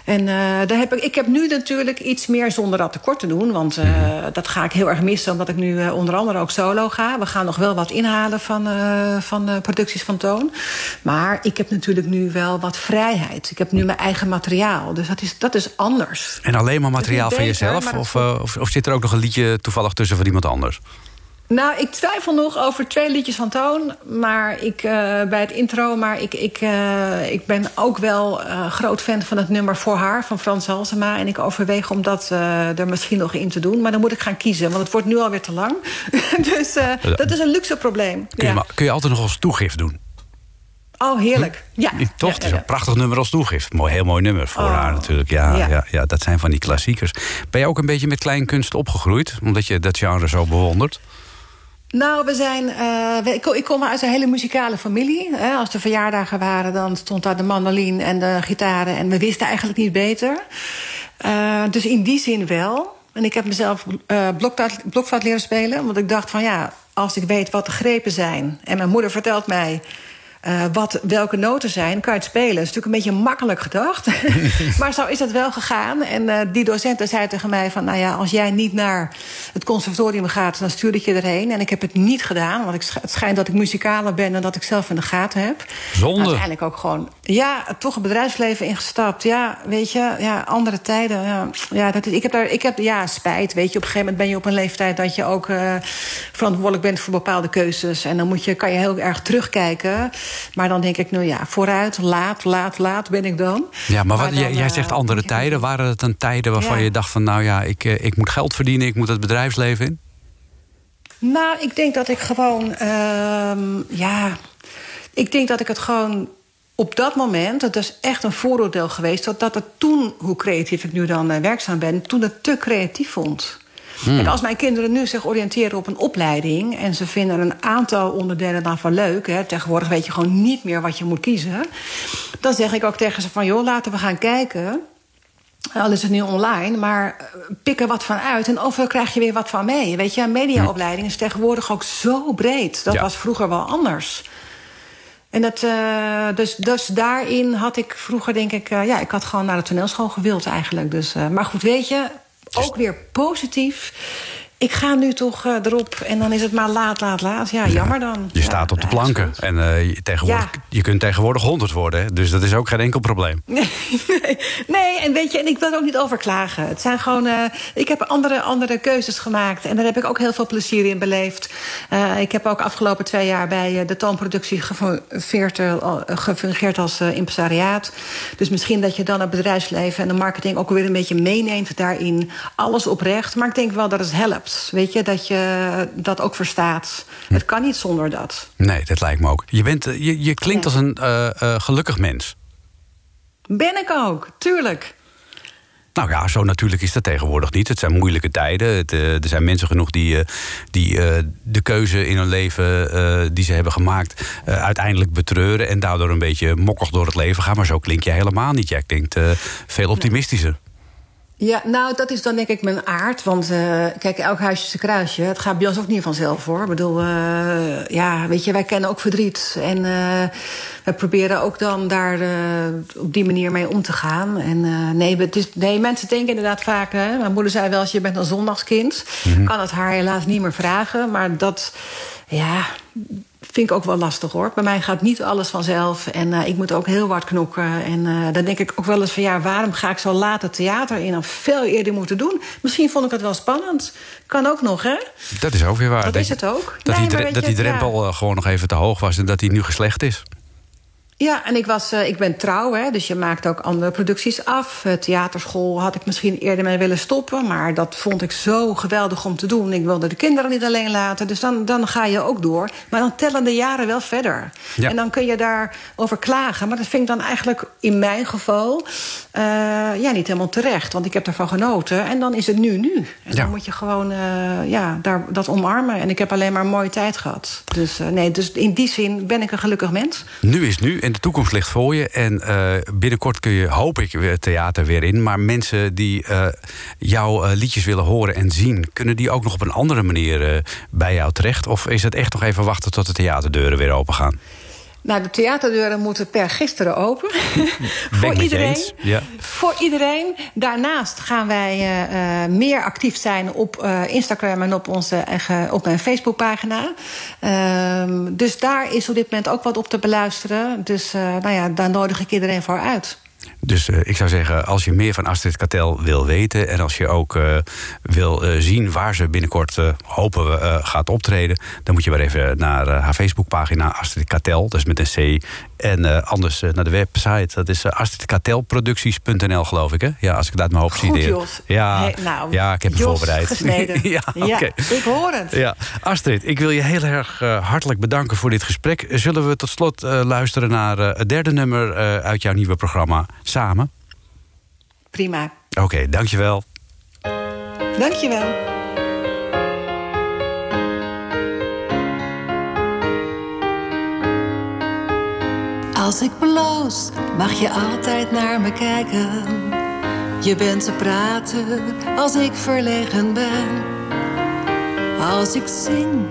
Speaker 5: En uh, daar heb ik, ik heb nu natuurlijk iets meer zonder dat tekort te doen. Want uh, dat ga ik heel erg missen, omdat ik nu uh, onder andere ook solo ga. We gaan nog wel wat inhalen van, van producties van Toon. Maar ik heb natuurlijk nu wel wat vrijheid. Ik heb nu mijn eigen materiaal. Dus dat is, dat is anders.
Speaker 2: En alleen maar materiaal van jezelf? Of, of, of zit er ook nog een liedje toevallig tussen van iemand anders?
Speaker 5: Nou, ik twijfel nog over twee liedjes van Toon. Maar ik, uh, bij het intro. Maar ik, ik, uh, ik ben ook wel uh, groot fan van het nummer Voor haar van Frans Halsema. En ik overweeg om dat er misschien nog in te doen. Maar dan moet ik gaan kiezen, want het wordt nu alweer te lang. dus dat is een luxe probleem.
Speaker 2: Kun je,
Speaker 5: ja.
Speaker 2: kun je altijd nog als toegift doen?
Speaker 5: Oh, heerlijk. Ja.
Speaker 2: Toch? Het is een prachtig nummer als toegift. Mooi, heel mooi nummer voor
Speaker 5: oh.
Speaker 2: haar natuurlijk. Ja, ja.
Speaker 5: Ja.
Speaker 2: Ja, dat zijn van die klassiekers. Ben je ook een beetje met kleinkunst opgegroeid? Omdat je dat genre zo bewondert?
Speaker 5: Nou, we zijn. Uh, ik, ik kom uit een hele muzikale familie. Hè. Als er verjaardagen waren, dan stond daar de mandoline en de gitaren. En we wisten eigenlijk niet beter. Uh, dus in die zin wel. En ik heb mezelf uh, leren spelen. Want ik dacht van ja, als ik weet wat de grepen zijn. En mijn moeder vertelt mij. Uh, wat, welke noten zijn, kan je het spelen. Dat is natuurlijk een beetje makkelijk gedacht. maar zo is het wel gegaan. En uh, die docenten zei tegen mij van... nou ja, als jij niet naar het conservatorium gaat... dan stuur ik je erheen. En ik heb het niet gedaan. Want ik, het schijnt dat ik muzikaler ben... dan dat ik zelf in de gaten heb.
Speaker 2: Zonde.
Speaker 5: Uiteindelijk ook gewoon... ja, toch het bedrijfsleven ingestapt. Ja, weet je, ja, andere tijden. Ja, ja, dat is, ik heb daar, ik heb, ja, spijt, weet je. Op een gegeven moment ben je op een leeftijd... dat je ook uh, verantwoordelijk bent voor bepaalde keuzes. En dan moet je, kan je heel erg terugkijken... Maar dan denk ik, nou ja, vooruit, laat, laat, laat ben ik dan.
Speaker 2: Ja, maar, wat, maar dan, jij zegt andere tijden. Waren het dan tijden waarvan ja. je dacht van... nou ja, ik, ik moet geld verdienen, ik moet het bedrijfsleven in?
Speaker 5: Nou, ik denk dat ik gewoon. ehm, ja. Ik denk dat ik het gewoon. Op dat moment, dat is echt een vooroordeel geweest... dat, dat het toen, hoe creatief ik nu dan eh, werkzaam ben... toen het te creatief vond. Kijk, als mijn kinderen nu zich oriënteren op een opleiding... en ze vinden een aantal onderdelen dan van leuk... Hè, tegenwoordig weet je gewoon niet meer wat je moet kiezen... dan zeg ik ook tegen ze van, joh, laten we gaan kijken... Al is het nu online, maar eh, pik er wat van uit. En overal krijg je weer wat van mee. Weet je, een mediaopleiding is tegenwoordig ook zo breed. Dat
Speaker 2: Ja.
Speaker 5: was vroeger wel anders. En dat, eh, dus, dus daarin had ik vroeger, denk ik... eh, ja, ik had gewoon naar de toneelschool gewild eigenlijk. Dus, maar goed, weet je, ook weer positief. Ik ga nu toch eh, erop en dan is het maar laat, laat, laat. Ja, jammer dan.
Speaker 2: Je
Speaker 5: Ja,
Speaker 2: staat op de planken. En eh, je, tegenwoordig,
Speaker 5: Ja.
Speaker 2: je kunt tegenwoordig 100 worden. Hè? Dus dat is ook geen enkel probleem.
Speaker 5: Nee, nee, nee, en weet je, en ik wil er ook niet over klagen. Het zijn gewoon, eh, ik heb andere, andere keuzes gemaakt en daar heb ik ook heel veel plezier in beleefd. Ik heb ook afgelopen twee jaar bij de toonproductie gefungeerd, gefungeerd als impresariaat. Dus misschien dat je dan het bedrijfsleven en de marketing ook weer een beetje meeneemt daarin. Alles oprecht, maar ik denk wel dat het helpt. Weet je, dat je dat ook verstaat. Het kan niet zonder dat.
Speaker 2: Nee, dat lijkt me ook. Je, bent, eh, je, je klinkt
Speaker 5: Ja.
Speaker 2: als een eh, eh, gelukkig mens.
Speaker 5: Ben ik ook, tuurlijk.
Speaker 2: Nou ja, zo natuurlijk is dat tegenwoordig niet. Het zijn moeilijke tijden. Het, er zijn mensen genoeg die, die de keuze in hun leven die ze hebben gemaakt... uiteindelijk betreuren en daardoor een beetje mokkig door het leven gaan. Maar zo klink je helemaal niet. Jij klinkt veel optimistischer.
Speaker 5: Ja, nou, dat is dan denk ik mijn aard. Want uh, kijk, elk huisje is een kruisje. Het gaat bij ons ook niet vanzelf, hoor. Ik bedoel, uh, ja, weet je, wij kennen ook verdriet. En uh, we proberen ook dan daar op die manier mee om te gaan. En nee, het is, nee, mensen denken inderdaad vaak... Hè, mijn moeder zei wel, als je bent een zondagskind... Mm -hmm. kan het haar helaas niet meer vragen. Maar dat, ja vind ik ook wel lastig hoor. Bij mij gaat niet alles vanzelf. En uh, ik moet ook heel hard knokken. En uh, dan denk ik ook wel eens van ja, waarom ga ik zo laat het theater in? Of veel eerder moeten doen. Misschien vond ik het wel spannend. Kan ook nog, hè?
Speaker 2: Dat is ook weer waar.
Speaker 5: Dat,
Speaker 2: dat
Speaker 5: is het ook.
Speaker 2: Dat,
Speaker 5: nee,
Speaker 2: die, dat die drempel ja. gewoon nog even te hoog was en dat die nu geslecht is.
Speaker 5: Ja, en ik, was, uh, ik ben trouw, hè, dus je maakt ook andere producties af. Uh, theaterschool had ik misschien eerder mee willen stoppen... maar dat vond ik zo geweldig om te doen. Ik wilde de kinderen niet alleen laten, dus dan, dan ga je ook door. Maar dan tellen de jaren wel verder. Ja. En dan kun je daarover klagen. Maar dat vind ik dan eigenlijk in mijn geval uh, ja, niet helemaal terecht. Want ik heb ervan genoten en dan is het nu nu. En ja. dan moet je gewoon ja, daar, dat omarmen. En ik heb alleen maar een mooie tijd gehad. Dus, nee, dus in die zin ben ik een gelukkig mens.
Speaker 2: Nu is nu en de toekomst ligt voor je. En uh, binnenkort kun je, hoop ik, het theater weer in. Maar mensen die uh, jouw uh, liedjes willen horen en zien... kunnen die ook nog op een andere manier bij jou terecht? Of is het echt nog even wachten tot de theaterdeuren weer open gaan?
Speaker 5: Nou, de theaterdeuren moeten per gisteren open. voor iedereen.
Speaker 2: Ja.
Speaker 5: Voor iedereen. Daarnaast gaan wij uh, meer actief zijn op uh, Instagram en op, onze, uh, op mijn Facebookpagina. Ehm, dus daar is op dit moment ook wat op te beluisteren. Dus nou ja, daar nodig ik iedereen voor uit.
Speaker 2: Dus uh, ik zou zeggen, als je meer van Astrid Katel wil weten... en als je ook uh, wil uh, zien waar ze binnenkort, hopen we, gaat optreden... dan moet je maar even naar haar Facebookpagina Astrid Katel, dat is met een C... en anders naar de website, dat is astridkatelproducties.nl geloof ik, hè? Ja, als ik het uit mijn hoofd
Speaker 5: Goed,
Speaker 2: zie.
Speaker 5: Jos.
Speaker 2: Ja,
Speaker 5: hey, nou,
Speaker 2: ja, ik heb hem voorbereid. ja okay.
Speaker 5: ik hoor het.
Speaker 2: Ja. Astrid, ik wil je heel erg hartelijk bedanken voor dit gesprek. Zullen we tot slot luisteren naar het derde nummer uit jouw nieuwe programma... Samen?
Speaker 5: Prima.
Speaker 2: Oké, okay, dankjewel.
Speaker 5: Dankjewel.
Speaker 6: Als ik bloos, mag je altijd naar me kijken. Je bent te praten als ik verlegen ben. Als ik zing,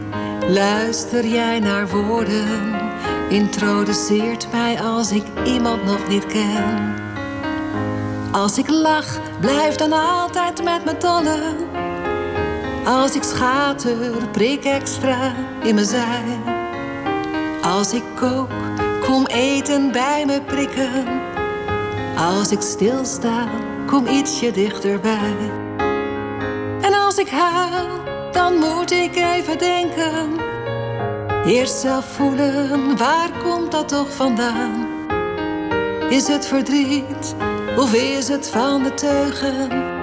Speaker 6: luister jij naar woorden. Introduceert mij als ik iemand nog niet ken. Als ik lach, blijf dan altijd met me tollen. Als ik schater, prik extra in mijn zij. Als ik kook, kom eten bij me prikken. Als ik stilsta, kom ietsje dichterbij. En als ik huil, dan moet ik even denken. Eerst zelf voelen, waar komt dat toch vandaan? Is het verdriet? Of is het van de teugen?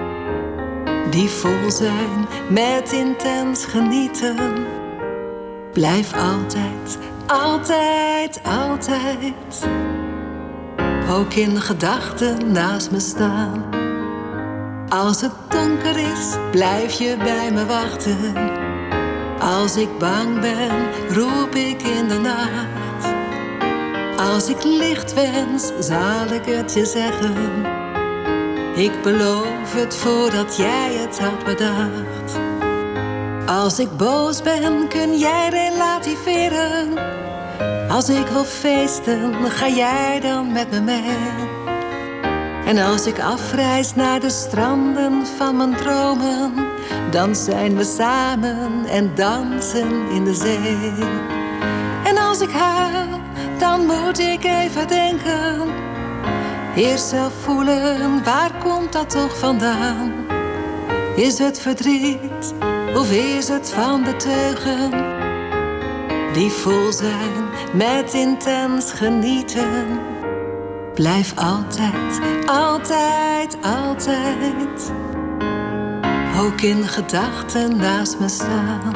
Speaker 5: die vol zijn met intens genieten. Blijf altijd, altijd, altijd ook in gedachten naast me staan. Als het donker is, blijf je bij me wachten. Als ik bang ben, roep ik in de nacht. Als ik licht wens, zal ik het je zeggen. Ik beloof het voordat jij het had bedacht. Als ik boos ben, kun jij relativeren. Als ik wil feesten, ga jij dan met me mee. En als ik afreis naar de stranden van mijn dromen, dan zijn we samen en dansen in de zee. En als ik huil, dan moet ik even denken. Eerst zelf voelen, waar komt dat toch vandaan? Is het verdriet of is het van de teugen die vol zijn met intens genieten? Blijf altijd, altijd, altijd ook in gedachten naast me staan.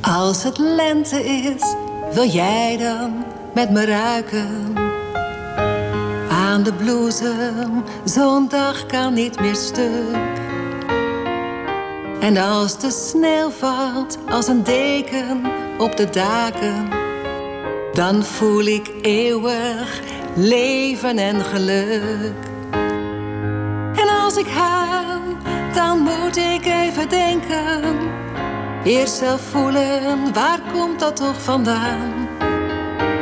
Speaker 5: Als het lente is, wil jij dan met me ruiken? Aan de bloesem, zo'n dag kan niet meer stuk. En als de sneeuw valt als een deken op de daken, dan voel ik eeuwig leven en geluk. En als ik huil, dan moet ik even denken. Eerst zelf voelen, waar komt dat toch vandaan?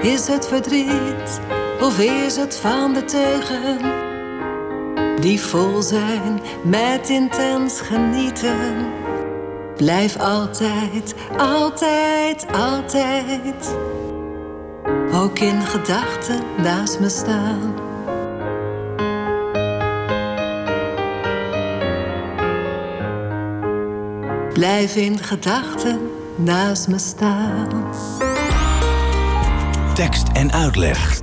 Speaker 5: Is het verdriet of is het van de teugen? Die vol zijn met intens genieten. Blijf altijd, altijd, altijd. Ook in gedachten naast me staan. Blijf in gedachten naast me staan.
Speaker 8: Tekst en uitleg.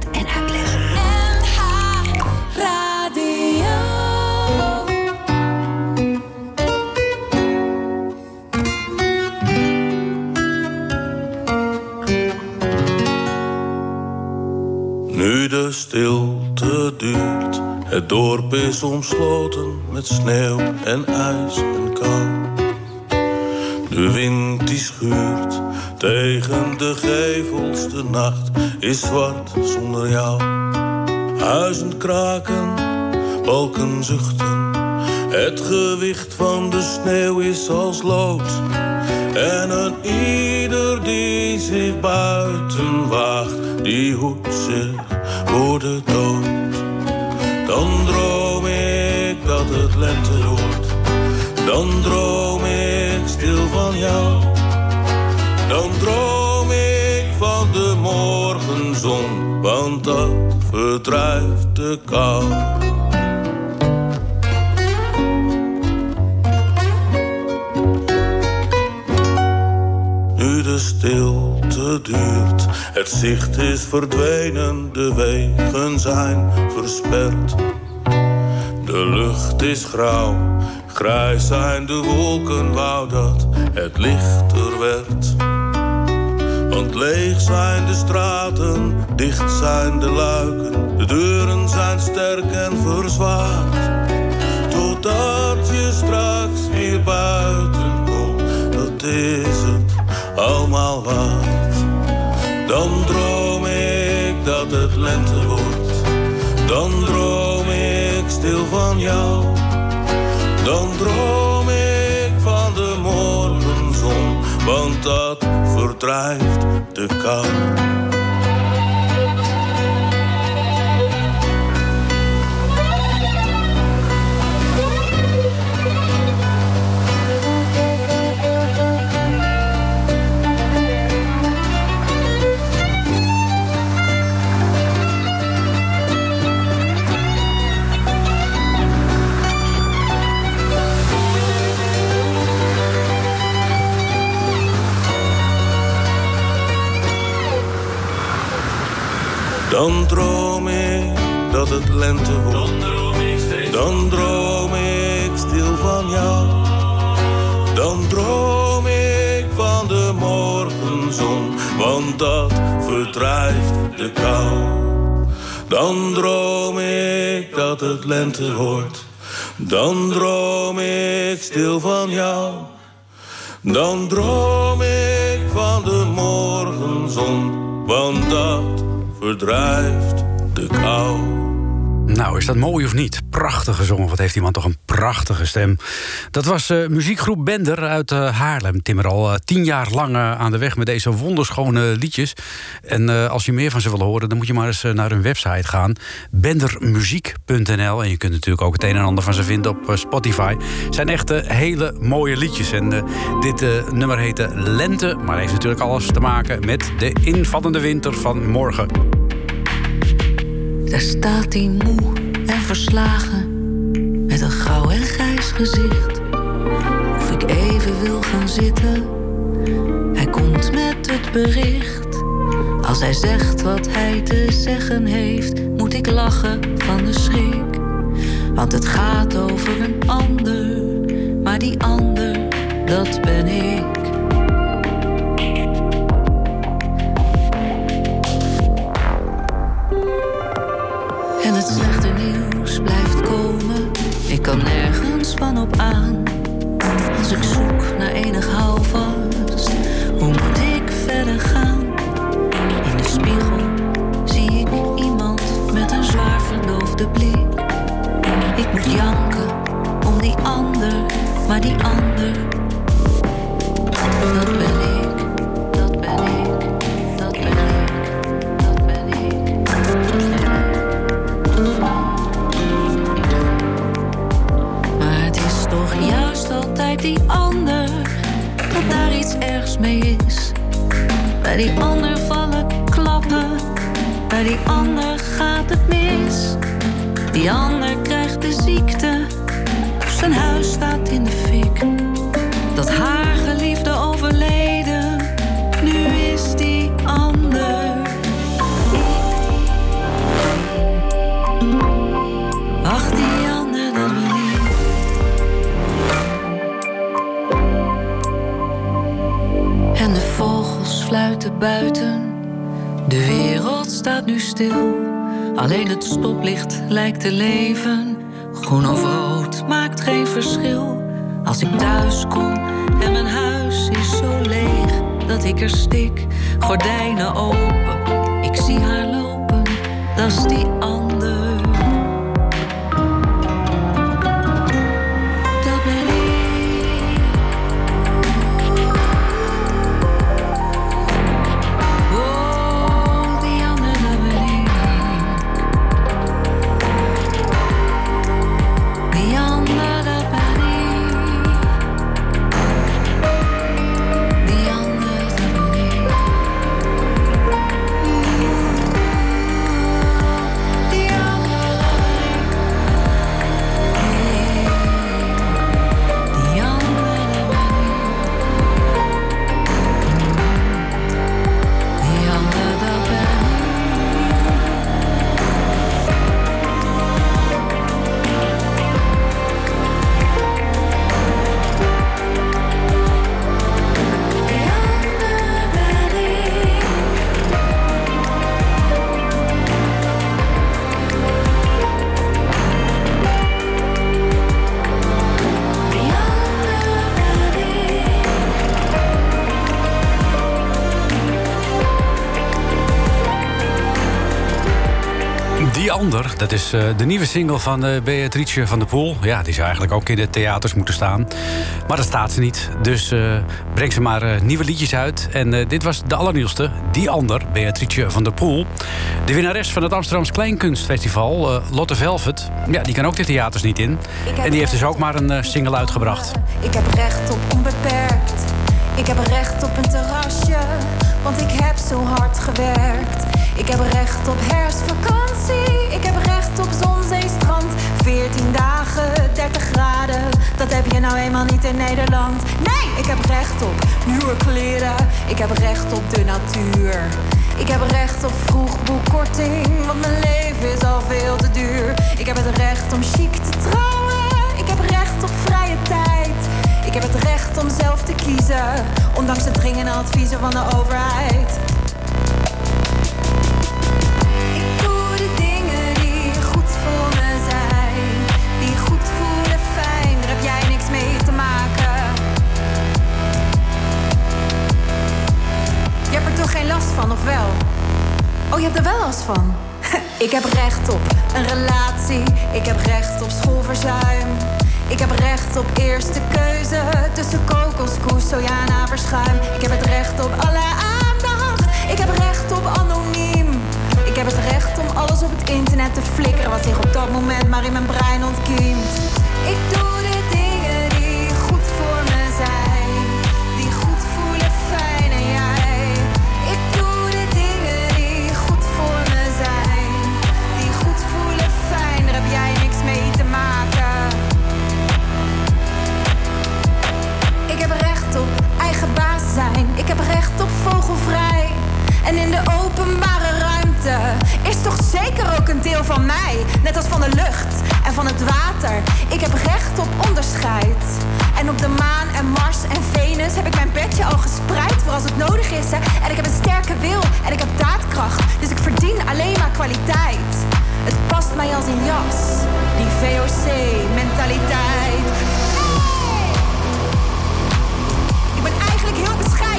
Speaker 9: Is omsloten met sneeuw en ijs en kou. De wind die schuurt tegen de gevels, de nacht is zwart zonder jou. Huizen kraken, balken zuchten, het gewicht van de sneeuw is als lood. Verdrijft de kou. Nu de stilte duurt, het zicht is verdwenen, de wegen zijn versperd. De lucht is grauw, grijs zijn de wolken, wou dat het lichter werd. Want leeg zijn de straten, dicht zijn de luiken, de deuren zijn sterk en verzwaard. Totdat je straks weer buiten komt, dat is het allemaal waard. Dan droom ik dat het lente wordt, dan droom ik stil van jou. Dan droom ik van de morgenzon, want dat verdrijft de kou. Dan droom ik dat het lente wordt. Dan droom ik stil van jou. Dan droom ik van de morgenzon, want dat verdrijft de kou. Dan droom ik dat het lente wordt. Dan droom ik stil van jou. Dan droom ik van de morgenzon, want dat verdrijft de kou.
Speaker 2: Nou, is dat mooi of niet? Prachtig gezongen. Wat heeft die man toch een prachtige stem. Dat was uh, muziekgroep Bender uit uh, Haarlem. Timmer al uh, tien jaar lang aan de weg met deze wonderschone liedjes. En als je meer van ze wil horen, dan moet je maar eens naar hun website gaan. bendermuziek.nl En je kunt natuurlijk ook het een en ander van ze vinden op Spotify. Het zijn echt hele mooie liedjes. En dit nummer heette Lente, maar heeft natuurlijk alles te maken met de invallende winter van morgen.
Speaker 10: Daar staat hij moe en verslagen, met een grauw en grijs gezicht. Of ik even wil gaan zitten, hij komt met het bericht. Als hij zegt wat hij te zeggen heeft, moet ik lachen van de schrik. Want het gaat over een ander, maar die ander, dat ben ik. En het slechte nieuws blijft komen. Ik kan nergens van op aan. Als ik zoek naar enig houvast, hoe moet ik verder gaan? In de spiegel zie ik iemand met een zwaar verdoofde blik. Ik moet janken om die ander, maar die ander, dat ben ik. Altijd die ander dat daar iets ergs mee is. Bij die ander vallen klappen, bij die ander gaat het mis. Die ander krijgt de ziekte, zijn huis staat in de fik. Fluiten buiten. De wereld staat nu stil. Alleen het stoplicht lijkt te leven. Groen of rood maakt geen verschil. Als ik thuis kom en mijn huis is zo leeg dat ik er stik. Gordijnen open, ik zie haar lopen. Dat is die ander. Dat
Speaker 2: is eh, de nieuwe single van eh, Beatrice van der Poel. Ja, die zou eigenlijk ook in de theaters moeten staan. Maar dat staat ze niet. Dus eh, breng ze maar nieuwe liedjes uit. En dit was de allernieuwste. Die ander, Beatrice van der Poel. De winnares van het Amsterdams Kleinkunstfestival, Lotte Velvet. Ja, die kan ook de theaters niet in. En die heeft dus ook maar een single uitgebracht.
Speaker 8: Ik heb recht op onbeperkt. Ik heb recht op een terrasje, want ik heb zo hard gewerkt. Ik heb recht op herfstvakantie. Ik heb recht op zon, zee, strand. 14 dagen, 30 graden. Dat heb je nou eenmaal niet in Nederland. Nee, ik heb recht op nieuwe kleren. Ik heb recht op de natuur. Ik heb recht op vroegboekkorting, want mijn leven is al veel te duur. Ik heb het recht om chic te trouwen. Ik heb recht op vrije tijd. Ik heb het recht om zelf te kiezen, ondanks de dringende adviezen van de overheid. Ik doe de dingen die goed voor me zijn, die goed voelen fijn. Daar heb jij niks mee te maken. Je hebt er toch geen last van, of wel? Oh, je hebt er wel last van. Ik heb recht op een relatie. Ik heb recht op schoolverzuim. Ik heb recht op eerste keuze tussen kokoskoes, en verschuim. Ik heb het recht op alle aandacht. Ik heb recht op anoniem. Ik heb het recht om alles op het internet te flikkeren wat zich op dat moment maar in mijn brein ontkiemt. Ik doe En in de openbare ruimte is toch zeker ook een deel van mij. Net als van de lucht en van het water. Ik heb recht op onderscheid. En op de maan en Mars en Venus heb ik mijn bedje al gespreid voor als het nodig is. Hè. En ik heb een sterke wil en ik heb daadkracht. Dus ik verdien alleen maar kwaliteit. Het past mij als een jas. Die VOC-mentaliteit. Ik ben eigenlijk heel bescheiden.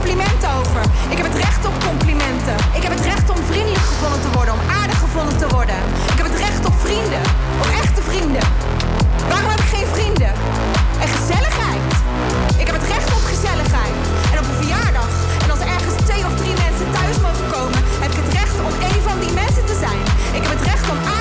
Speaker 8: Compliment over? Ik heb het recht op complimenten. Ik heb het recht om vriendelijk gevonden te worden, om aardig gevonden te worden. Ik heb het recht op vrienden, op echte vrienden. Waarom heb ik geen vrienden? En gezelligheid. Ik heb het recht op gezelligheid. En op een verjaardag. En als er ergens twee of drie mensen thuis mogen komen, heb ik het recht om één van die mensen te zijn. Ik heb het recht om aardig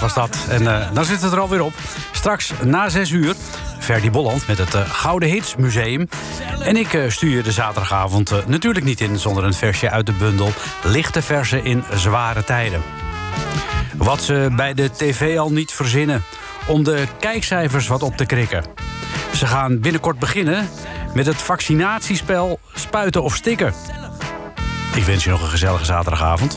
Speaker 2: Was dat. En eh, dan zit het er alweer op. Straks na 6 uur. Ferdy Bolland met het eh, Gouden Hits Museum. En ik eh, stuur je de zaterdagavond natuurlijk niet in zonder een versje uit de bundel. Lichte versen in zware tijden. Wat ze bij de tv al niet verzinnen. Om de kijkcijfers wat op te krikken. Ze gaan binnenkort beginnen met het vaccinatiespel Spuiten of Stikken. Ik wens je nog een gezellige zaterdagavond.